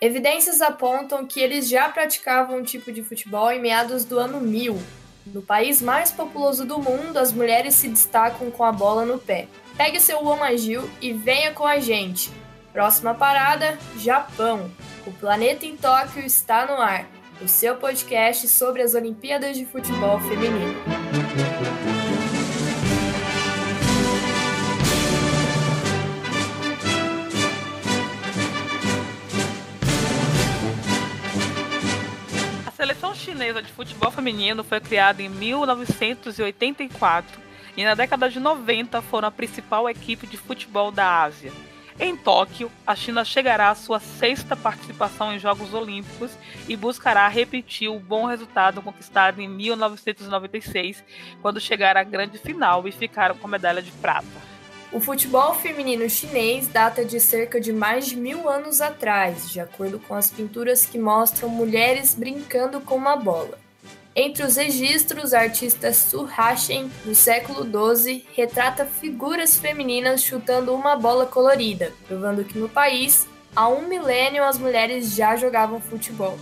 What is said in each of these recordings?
Evidências apontam que eles já praticavam um tipo de futebol em meados do ano 1000. No país mais populoso do mundo, as mulheres se destacam com a bola no pé. Pegue seu Womagil e venha com a gente. Próxima parada: Japão. O Planeta em Tóquio está no ar. O seu podcast sobre as Olimpíadas de Futebol Feminino. Seleção chinesa de futebol feminino foi criada em 1984 e na década de 90 foram a principal equipe de futebol da Ásia. Em Tóquio, a China chegará à sua sexta participação em Jogos Olímpicos e buscará repetir o bom resultado conquistado em 1996, quando chegaram à grande final e ficaram com a medalha de prata. O futebol feminino chinês data de cerca de mais de mil anos atrás, de acordo com as pinturas que mostram mulheres brincando com uma bola. Entre os registros, a artista Su Hashen, do século XII, retrata figuras femininas chutando uma bola colorida, provando que no país, há um milênio, as mulheres já jogavam futebol.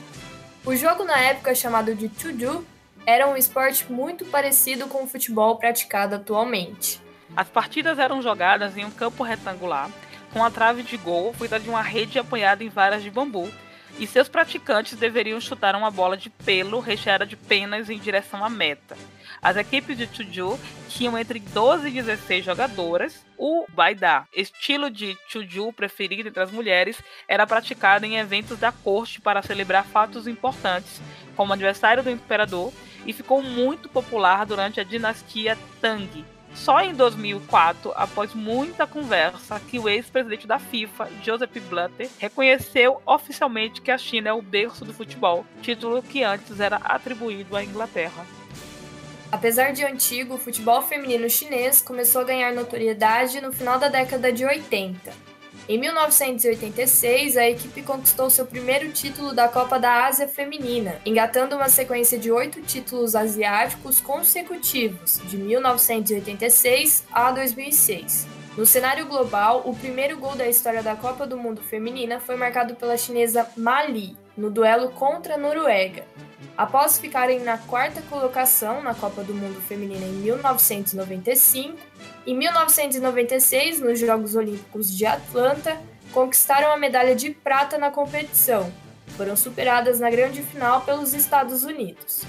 O jogo na época chamado de Chuju era um esporte muito parecido com o futebol praticado atualmente. As partidas eram jogadas em um campo retangular, com a trave de gol feita de uma rede apoiada em varas de bambu, e seus praticantes deveriam chutar uma bola de pelo recheada de penas em direção à meta. As equipes de Chuju tinham entre 12 e 16 jogadoras. O Baidá, estilo de Chuju preferido entre as mulheres, era praticado em eventos da corte para celebrar fatos importantes, como o aniversário do imperador, e ficou muito popular durante a dinastia Tang, só em 2004, após muita conversa, que o ex-presidente da FIFA, Joseph Blatter, reconheceu oficialmente que a China é o berço do futebol, título que antes era atribuído à Inglaterra. Apesar de antigo, o futebol feminino chinês começou a ganhar notoriedade no final da década de 80. Em 1986, a equipe conquistou seu primeiro título da Copa da Ásia Feminina, engatando uma sequência de oito títulos asiáticos consecutivos, de 1986 a 2006. No cenário global, o primeiro gol da história da Copa do Mundo Feminina foi marcado pela chinesa Mali, no duelo contra a Noruega. Após ficarem na quarta colocação na Copa do Mundo Feminina em 1995, em 1996, nos Jogos Olímpicos de Atlanta, conquistaram a medalha de prata na competição. Foram superadas na grande final pelos Estados Unidos.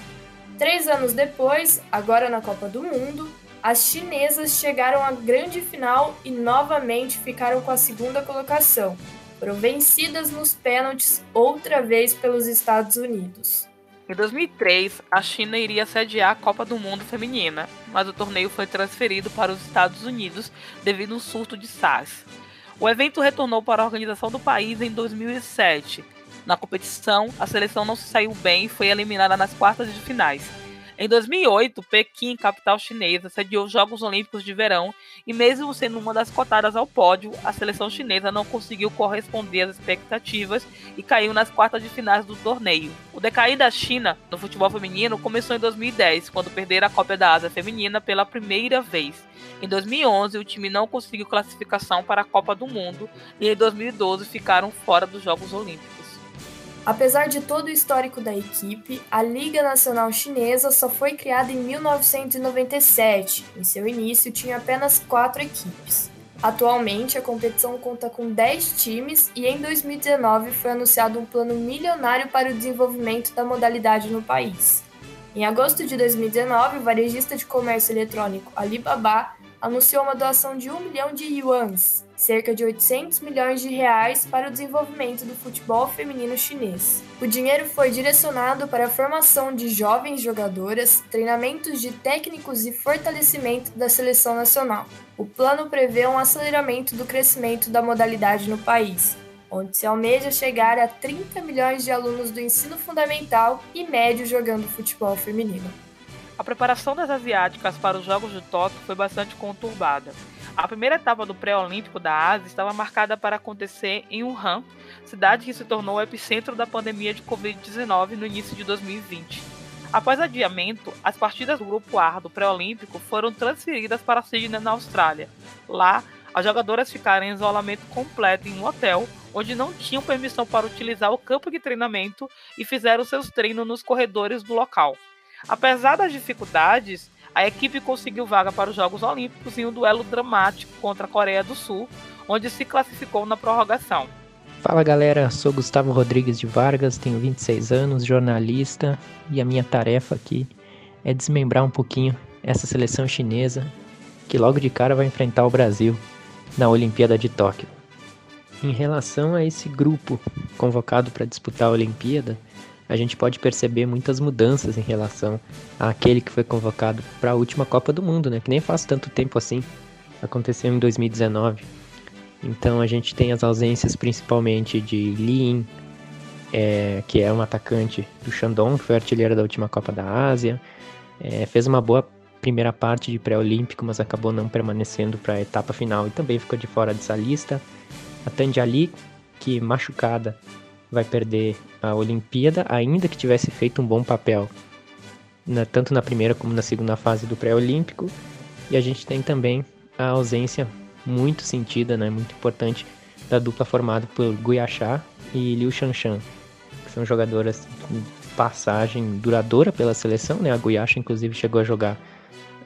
Três anos depois, agora na Copa do Mundo, as chinesas chegaram à grande final e novamente ficaram com a segunda colocação. Foram vencidas nos pênaltis outra vez pelos Estados Unidos. Em 2003, a China iria sediar a Copa do Mundo Feminina, mas o torneio foi transferido para os Estados Unidos devido a um surto de SARS. O evento retornou para a organização do país em 2007. Na competição, a seleção não se saiu bem e foi eliminada nas quartas de finais. Em 2008, Pequim, capital chinesa, sediou os Jogos Olímpicos de Verão e, mesmo sendo uma das cotadas ao pódio, a seleção chinesa não conseguiu corresponder às expectativas e caiu nas quartas de finais do torneio. O decair da China no futebol feminino começou em 2010, quando perderam a Copa da Ásia Feminina pela primeira vez. Em 2011, o time não conseguiu classificação para a Copa do Mundo e em 2012 ficaram fora dos Jogos Olímpicos. Apesar de todo o histórico da equipe, a Liga Nacional Chinesa só foi criada em 1997. Em seu início, tinha apenas quatro equipes. Atualmente, a competição conta com 10 times e em 2019 foi anunciado um plano milionário para o desenvolvimento da modalidade no país. Em agosto de 2019, o varejista de comércio eletrônico Alibaba anunciou uma doação de 1 milhão de yuans, cerca de 800 milhões de reais para o desenvolvimento do futebol feminino chinês. O dinheiro foi direcionado para a formação de jovens jogadoras, treinamentos de técnicos e fortalecimento da seleção nacional. O plano prevê um aceleramento do crescimento da modalidade no país, onde se almeja chegar a 30 milhões de alunos do ensino fundamental e médio jogando futebol feminino. A preparação das asiáticas para os Jogos de Tóquio foi bastante conturbada. A primeira etapa do pré-olímpico da Ásia estava marcada para acontecer em Wuhan, cidade que se tornou o epicentro da pandemia de Covid-19 no início de 2020. Após adiamento, as partidas do grupo A do pré-olímpico foram transferidas para Sydney, na Austrália. Lá, as jogadoras ficaram em isolamento completo em um hotel, onde não tinham permissão para utilizar o campo de treinamento e fizeram seus treinos nos corredores do local. Apesar das dificuldades, a equipe conseguiu vaga para os Jogos Olímpicos em um duelo dramático contra a Coreia do Sul, onde se classificou na prorrogação. Fala galera, sou Gustavo Rodrigues de Vargas, tenho 26 anos, jornalista, e a minha tarefa aqui é desmembrar um pouquinho essa seleção chinesa que logo de cara vai enfrentar o Brasil na Olimpíada de Tóquio. Em relação a esse grupo convocado para disputar a Olimpíada, a gente pode perceber muitas mudanças em relação àquele que foi convocado para a última Copa do Mundo, né? Que nem faz tanto tempo assim. Aconteceu em 2019. Então a gente tem as ausências principalmente de Lin, é, que é um atacante do Shandong, que foi artilheiro da última Copa da Ásia. É, fez uma boa primeira parte de pré-olímpico, mas acabou não permanecendo para a etapa final e também ficou de fora dessa lista. A Tandiali, que machucada, vai perder a Olimpíada, ainda que tivesse feito um bom papel, na, tanto na primeira como na segunda fase do pré-olímpico. E a gente tem também a ausência muito sentida, né, muito importante, da dupla formada por Guiachá e Liu Shanshan, que são jogadoras com passagem duradoura pela seleção, né? A Guiachá inclusive chegou a jogar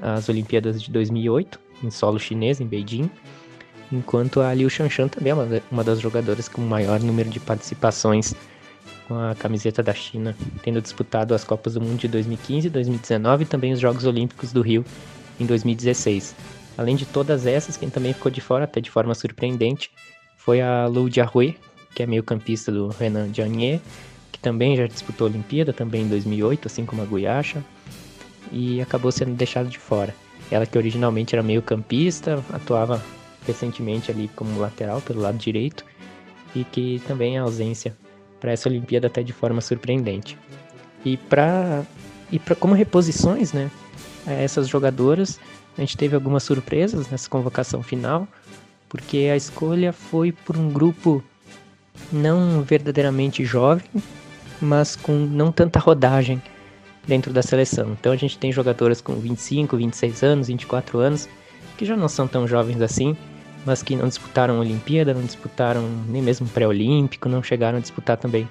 as Olimpíadas de 2008 em solo chinês em Beijing, enquanto a Liu Shanshan também é uma das jogadoras com maior número de participações com a camiseta da China, tendo disputado as Copas do Mundo de 2015, 2019 e também os Jogos Olímpicos do Rio em 2016. Além de todas essas, quem também ficou de fora, até de forma surpreendente, foi a Lu Jiahui, que é meio-campista do Renan Jianier, que também já disputou a Olimpíada, também em 2008, assim como a Guiacha, e acabou sendo deixada de fora. Ela que originalmente era meio-campista, atuava recentemente ali como lateral pelo lado direito, e que também é ausência para essa Olimpíada até de forma surpreendente. E para e pra, como reposições, né, a essas jogadoras, a gente teve algumas surpresas nessa convocação final, porque a escolha foi por um grupo não verdadeiramente jovem, mas com não tanta rodagem dentro da seleção. Então a gente tem jogadoras com 25, 26 anos, 24 anos, que já não são tão jovens assim, mas que não disputaram a Olimpíada, não disputaram nem mesmo pré-olímpico, não chegaram a disputar também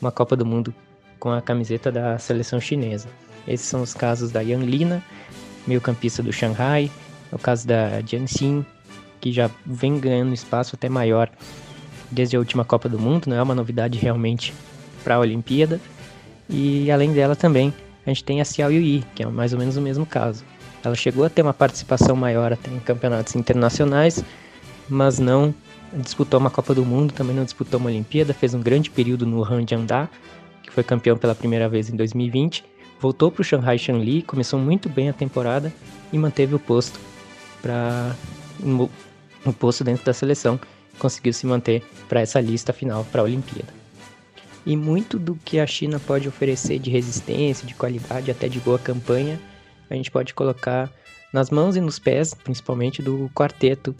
uma Copa do Mundo com a camiseta da seleção chinesa. Esses são os casos da Yang Lina, meio-campista do Shanghai, é o caso da Jiang Xin, que já vem ganhando espaço até maior desde a última Copa do Mundo, não é uma novidade realmente para a Olimpíada. E além dela também, a gente tem a Xiao Yui, que é mais ou menos o mesmo caso. Ela chegou a ter uma participação maior até em campeonatos internacionais, mas não disputou uma Copa do Mundo, também não disputou uma Olimpíada, fez um grande período no Hanjiangda, que foi campeão pela primeira vez em 2020, voltou para o Shanghai Shanli, começou muito bem a temporada e manteve o posto para um posto dentro da seleção, conseguiu se manter para essa lista final para a Olimpíada. E muito do que a China pode oferecer de resistência, de qualidade, até de boa campanha, a gente pode colocar nas mãos e nos pés, principalmente do quarteto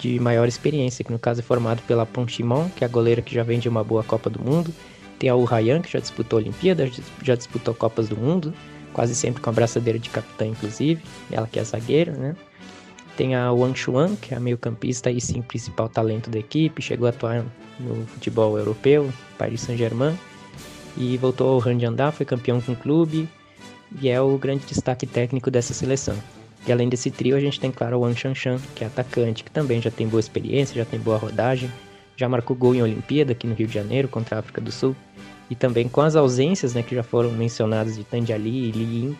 de maior experiência, que no caso é formado pela Ponchimon, que é a goleira que já vem de uma boa Copa do Mundo, tem a Wu Ryan, que já disputou a Olimpíada, já disputou Copas do Mundo, quase sempre com a braçadeira de capitã, inclusive. Ela que é zagueira, né? Tem a Wang Chuan, que é a meio-campista e sim principal talento da equipe, chegou a atuar no futebol europeu, Paris Saint-Germain, e voltou ao Randiandá, foi campeão com o clube, e é o grande destaque técnico dessa seleção. E além desse trio, a gente tem, claro, o Wang Shanshan, que é atacante, que também já tem boa experiência, já tem boa rodagem, já marcou gol em Olimpíada aqui no Rio de Janeiro contra a África do Sul. E também com as ausências né, que já foram mencionadas de Tandiali e Li Yin,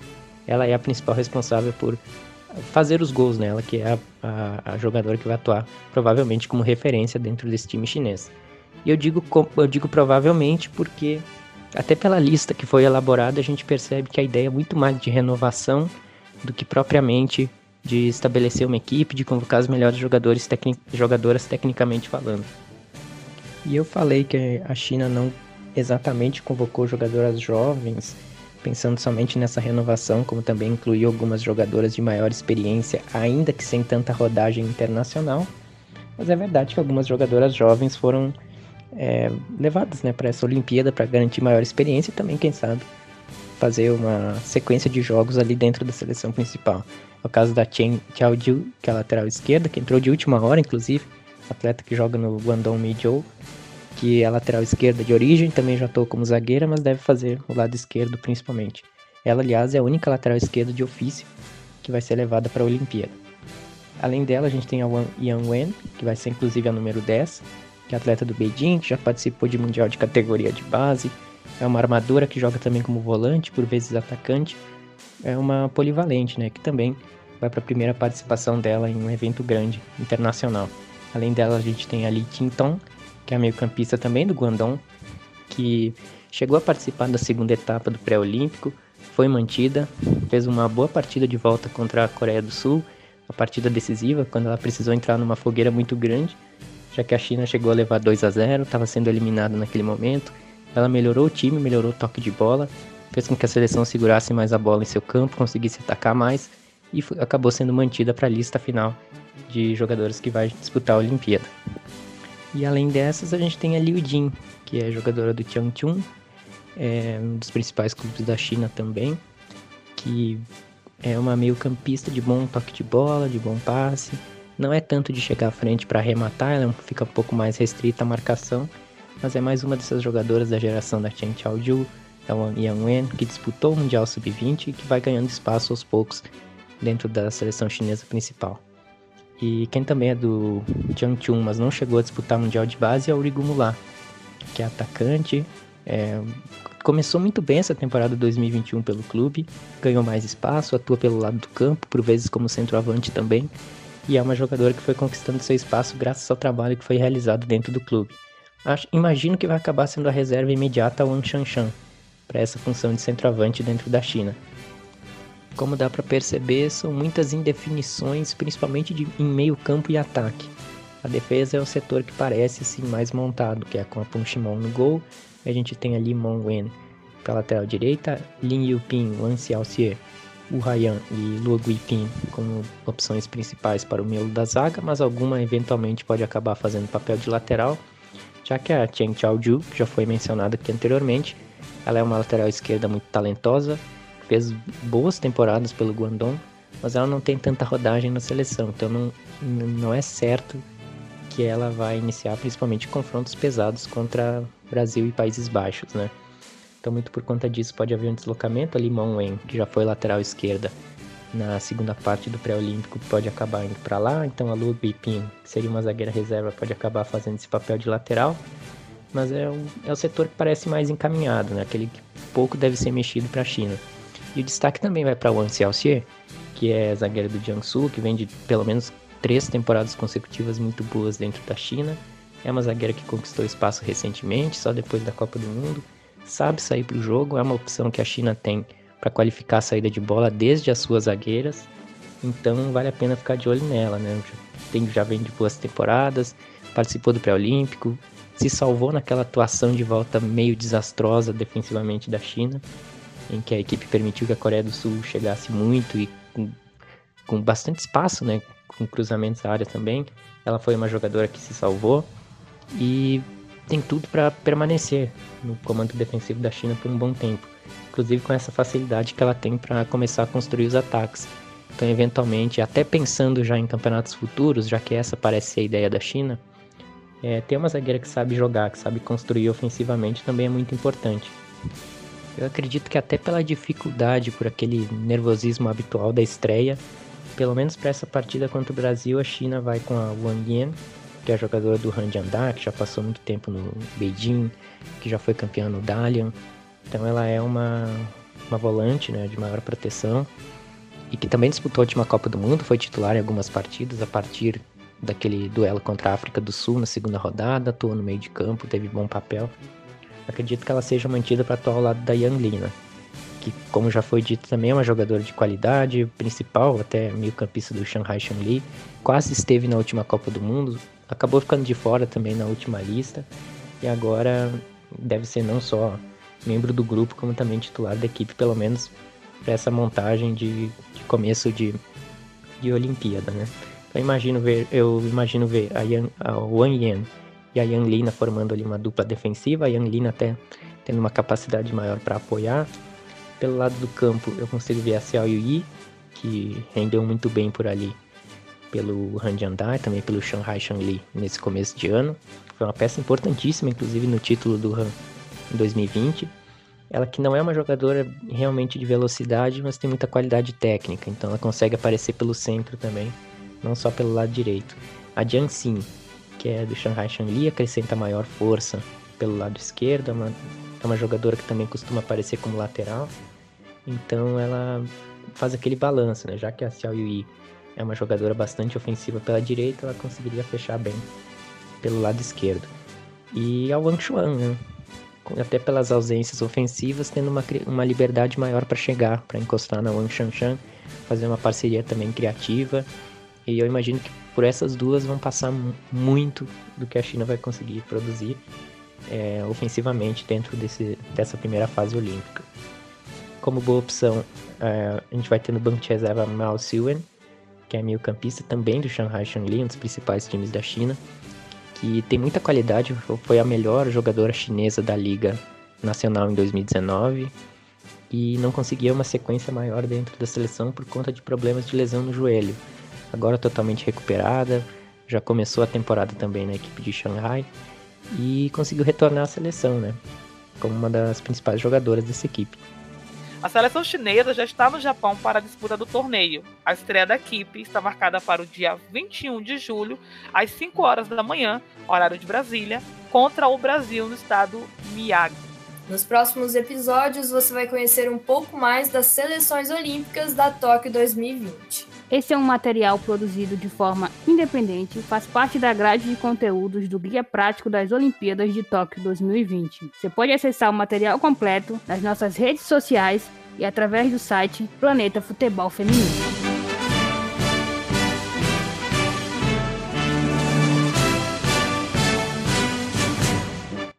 ela é a principal responsável por fazer os gols nela, que é a, a, a, jogadora que vai atuar provavelmente como referência dentro desse time chinês. E eu digo, eu digo provavelmente porque até pela lista que foi elaborada a gente percebe que a ideia é muito mais de renovação do que propriamente de estabelecer uma equipe, de convocar os melhores jogadores jogadoras tecnicamente falando. E eu falei que a China não exatamente convocou jogadoras jovens, pensando somente nessa renovação, como também incluiu algumas jogadoras de maior experiência, ainda que sem tanta rodagem internacional. Mas é verdade que algumas jogadoras jovens foram é, levadas né, para essa Olimpíada para garantir maior experiência e também, quem sabe, fazer uma sequência de jogos ali dentro da seleção principal. É o caso da Chen Xiaojiu, que é a lateral esquerda, que entrou de última hora, inclusive, atleta que joga no Guangdong Mijou, que é lateral esquerda de origem, também já atuou como zagueira, mas deve fazer o lado esquerdo principalmente. Ela, aliás, é a única lateral esquerda de ofício que vai ser levada para a Olimpíada. Além dela, a gente tem a Yang Wen, que vai ser inclusive a número 10, que é atleta do Beijing, que já participou de mundial de categoria de base, é uma armadura que joga também como volante, por vezes atacante, é uma polivalente, né, que também vai para a primeira participação dela em um evento grande internacional. Além dela, a gente tem a Li Tintong, que é meio-campista também do Guangdong, que chegou a participar da segunda etapa do pré-olímpico, foi mantida, fez uma boa partida de volta contra a Coreia do Sul, a partida decisiva, quando ela precisou entrar numa fogueira muito grande, já que a China chegou a levar 2 a 0, estava sendo eliminada naquele momento. Ela melhorou o time, melhorou o toque de bola, fez com que a seleção segurasse mais a bola em seu campo, conseguisse atacar mais e acabou sendo mantida para a lista final de jogadores que vai disputar a Olimpíada. E além dessas, a gente tem a Liu Jin, que é jogadora do Changchun, é um dos principais clubes da China também, que é uma meio-campista de bom toque de bola, de bom passe. Não é tanto de chegar à frente para arrematar, ela fica um pouco mais restrita à marcação, mas é mais uma dessas jogadoras da geração da Chen Chaoju, da Wang Yanwen, que disputou o Mundial Sub-20 e que vai ganhando espaço aos poucos dentro da seleção chinesa principal. E quem também é do Jiangchun, mas não chegou a disputar o Mundial de Base, é o Rigu Mula, que é atacante, é, começou muito bem essa temporada 2021 pelo clube, ganhou mais espaço, atua pelo lado do campo, por vezes como centroavante também, e é uma jogadora que foi conquistando seu espaço graças ao trabalho que foi realizado dentro do clube. Acho, imagino que vai acabar sendo a reserva imediata Wang Shanshan, para essa função de centroavante dentro da China. Como dá para perceber, são muitas indefinições, principalmente de, em meio campo e ataque. A defesa é o setor que parece assim mais montado, que é com a Punchimon no gol, a gente tem ali Mon Wen para lateral direita, Lin Yuping, Wan Xiaoxie, Wu Haiyan e Luo Guiping como opções principais para o miolo da zaga, mas alguma eventualmente pode acabar fazendo papel de lateral, já que a Chen Chaoju, que já foi mencionada aqui anteriormente, ela é uma lateral esquerda muito talentosa, fez boas temporadas pelo Guangdong, mas ela não tem tanta rodagem na seleção, então não, não é certo que ela vai iniciar principalmente confrontos pesados contra Brasil e Países Baixos, né? Então, muito por conta disso, pode haver um deslocamento. Ali, Wen, que já foi lateral esquerda na segunda parte do pré-olímpico, pode acabar indo para lá. Então, a Lu Bipin, que seria uma zagueira reserva, pode acabar fazendo esse papel de lateral. Mas é o, é o setor que parece mais encaminhado, né? Aquele que pouco deve ser mexido para a China. E o destaque também vai para Wang Xiaoxie, que é zagueira do Jiangsu, que vem de pelo menos três temporadas consecutivas muito boas dentro da China. É uma zagueira que conquistou espaço recentemente, só depois da Copa do Mundo. Sabe sair para o jogo, é uma opção que a China tem para qualificar a saída de bola desde as suas zagueiras. Então vale a pena ficar de olho nela, né? Tem, já vem de boas temporadas, participou do pré-olímpico, se salvou naquela atuação de volta meio desastrosa defensivamente da China, em que a equipe permitiu que a Coreia do Sul chegasse muito e com, com bastante espaço, né? Com cruzamentos à área também. Ela foi uma jogadora que se salvou e tem tudo para permanecer no comando defensivo da China por um bom tempo, inclusive com essa facilidade que ela tem para começar a construir os ataques. Então, eventualmente, até pensando já em campeonatos futuros, já que essa parece ser a ideia da China, é, ter uma zagueira que sabe jogar, que sabe construir ofensivamente também é muito importante. Eu acredito que até pela dificuldade, por aquele nervosismo habitual da estreia, pelo menos para essa partida contra o Brasil, a China vai com a Wang Yan, que é jogadora do Hanjiandar, que já passou muito tempo no Beijing, que já foi campeã no Dalian. Então ela é uma, uma volante né, de maior proteção e que também disputou a última Copa do Mundo, foi titular em algumas partidas a partir daquele duelo contra a África do Sul na segunda rodada, atuou no meio de campo, teve bom papel. Acredito que ela seja mantida para atuar ao lado da Yang Lina, que, como já foi dito, também é uma jogadora de qualidade, principal, até meio campista do Shanghai Shanli, quase esteve na última Copa do Mundo, acabou ficando de fora também na última lista e agora deve ser não só membro do grupo, como também titular da equipe, pelo menos para essa montagem de, de, começo de, de Olimpíada, né? Então, imagino ver, eu imagino ver a, Yang, a Wang Yan e a Yang Lina formando ali uma dupla defensiva, a Yang Lina até tendo uma capacidade maior para apoiar. Pelo lado do campo, eu consigo ver a Xiao Yi, que rendeu muito bem por ali pelo Hanjiandai, também pelo Shanghai Shanli nesse começo de ano. foi uma peça importantíssima, inclusive no título do Han em 2020. Ela que não é uma jogadora realmente de velocidade, mas tem muita qualidade técnica, então ela consegue aparecer pelo centro também, não só pelo lado direito. A Jiang Xin, que é do Shanghai Shanli, acrescenta maior força pelo lado esquerdo, é uma, é uma jogadora que também costuma aparecer como lateral, então ela faz aquele balanço, né? Já que a Xiao Yui é uma jogadora bastante ofensiva pela direita, ela conseguiria fechar bem pelo lado esquerdo. E a Wang Chuan, né? Até pelas ausências ofensivas, tendo uma, uma liberdade maior para chegar, para encostar na Wang Shanshan, fazer uma parceria também criativa. E eu imagino que por essas duas vão passar muito do que a China vai conseguir produzir é, ofensivamente dentro desse, dessa primeira fase olímpica. Como boa opção, é, a gente vai ter no banco de reserva Mao Siwen, que é meio campista também do Shanghai Shanli, um dos principais times da China que tem muita qualidade, foi a melhor jogadora chinesa da Liga Nacional em 2019 e não conseguia uma sequência maior dentro da seleção por conta de problemas de lesão no joelho. Agora totalmente recuperada, já começou a temporada também na equipe de Shanghai e conseguiu retornar à seleção, né? Como uma das principais jogadoras dessa equipe. A seleção chinesa já está no Japão para a disputa do torneio. A estreia da equipe está marcada para o dia 21 de julho, às 5 horas da manhã, horário de Brasília, contra o Brasil no estado Miyagi. Nos próximos episódios, você vai conhecer um pouco mais das seleções olímpicas da Tóquio 2020. Esse é um material produzido de forma independente, faz parte da grade de conteúdos do Guia Prático das Olimpíadas de Tóquio 2020. Você pode acessar o material completo nas nossas redes sociais e através do site Planeta Futebol Feminino.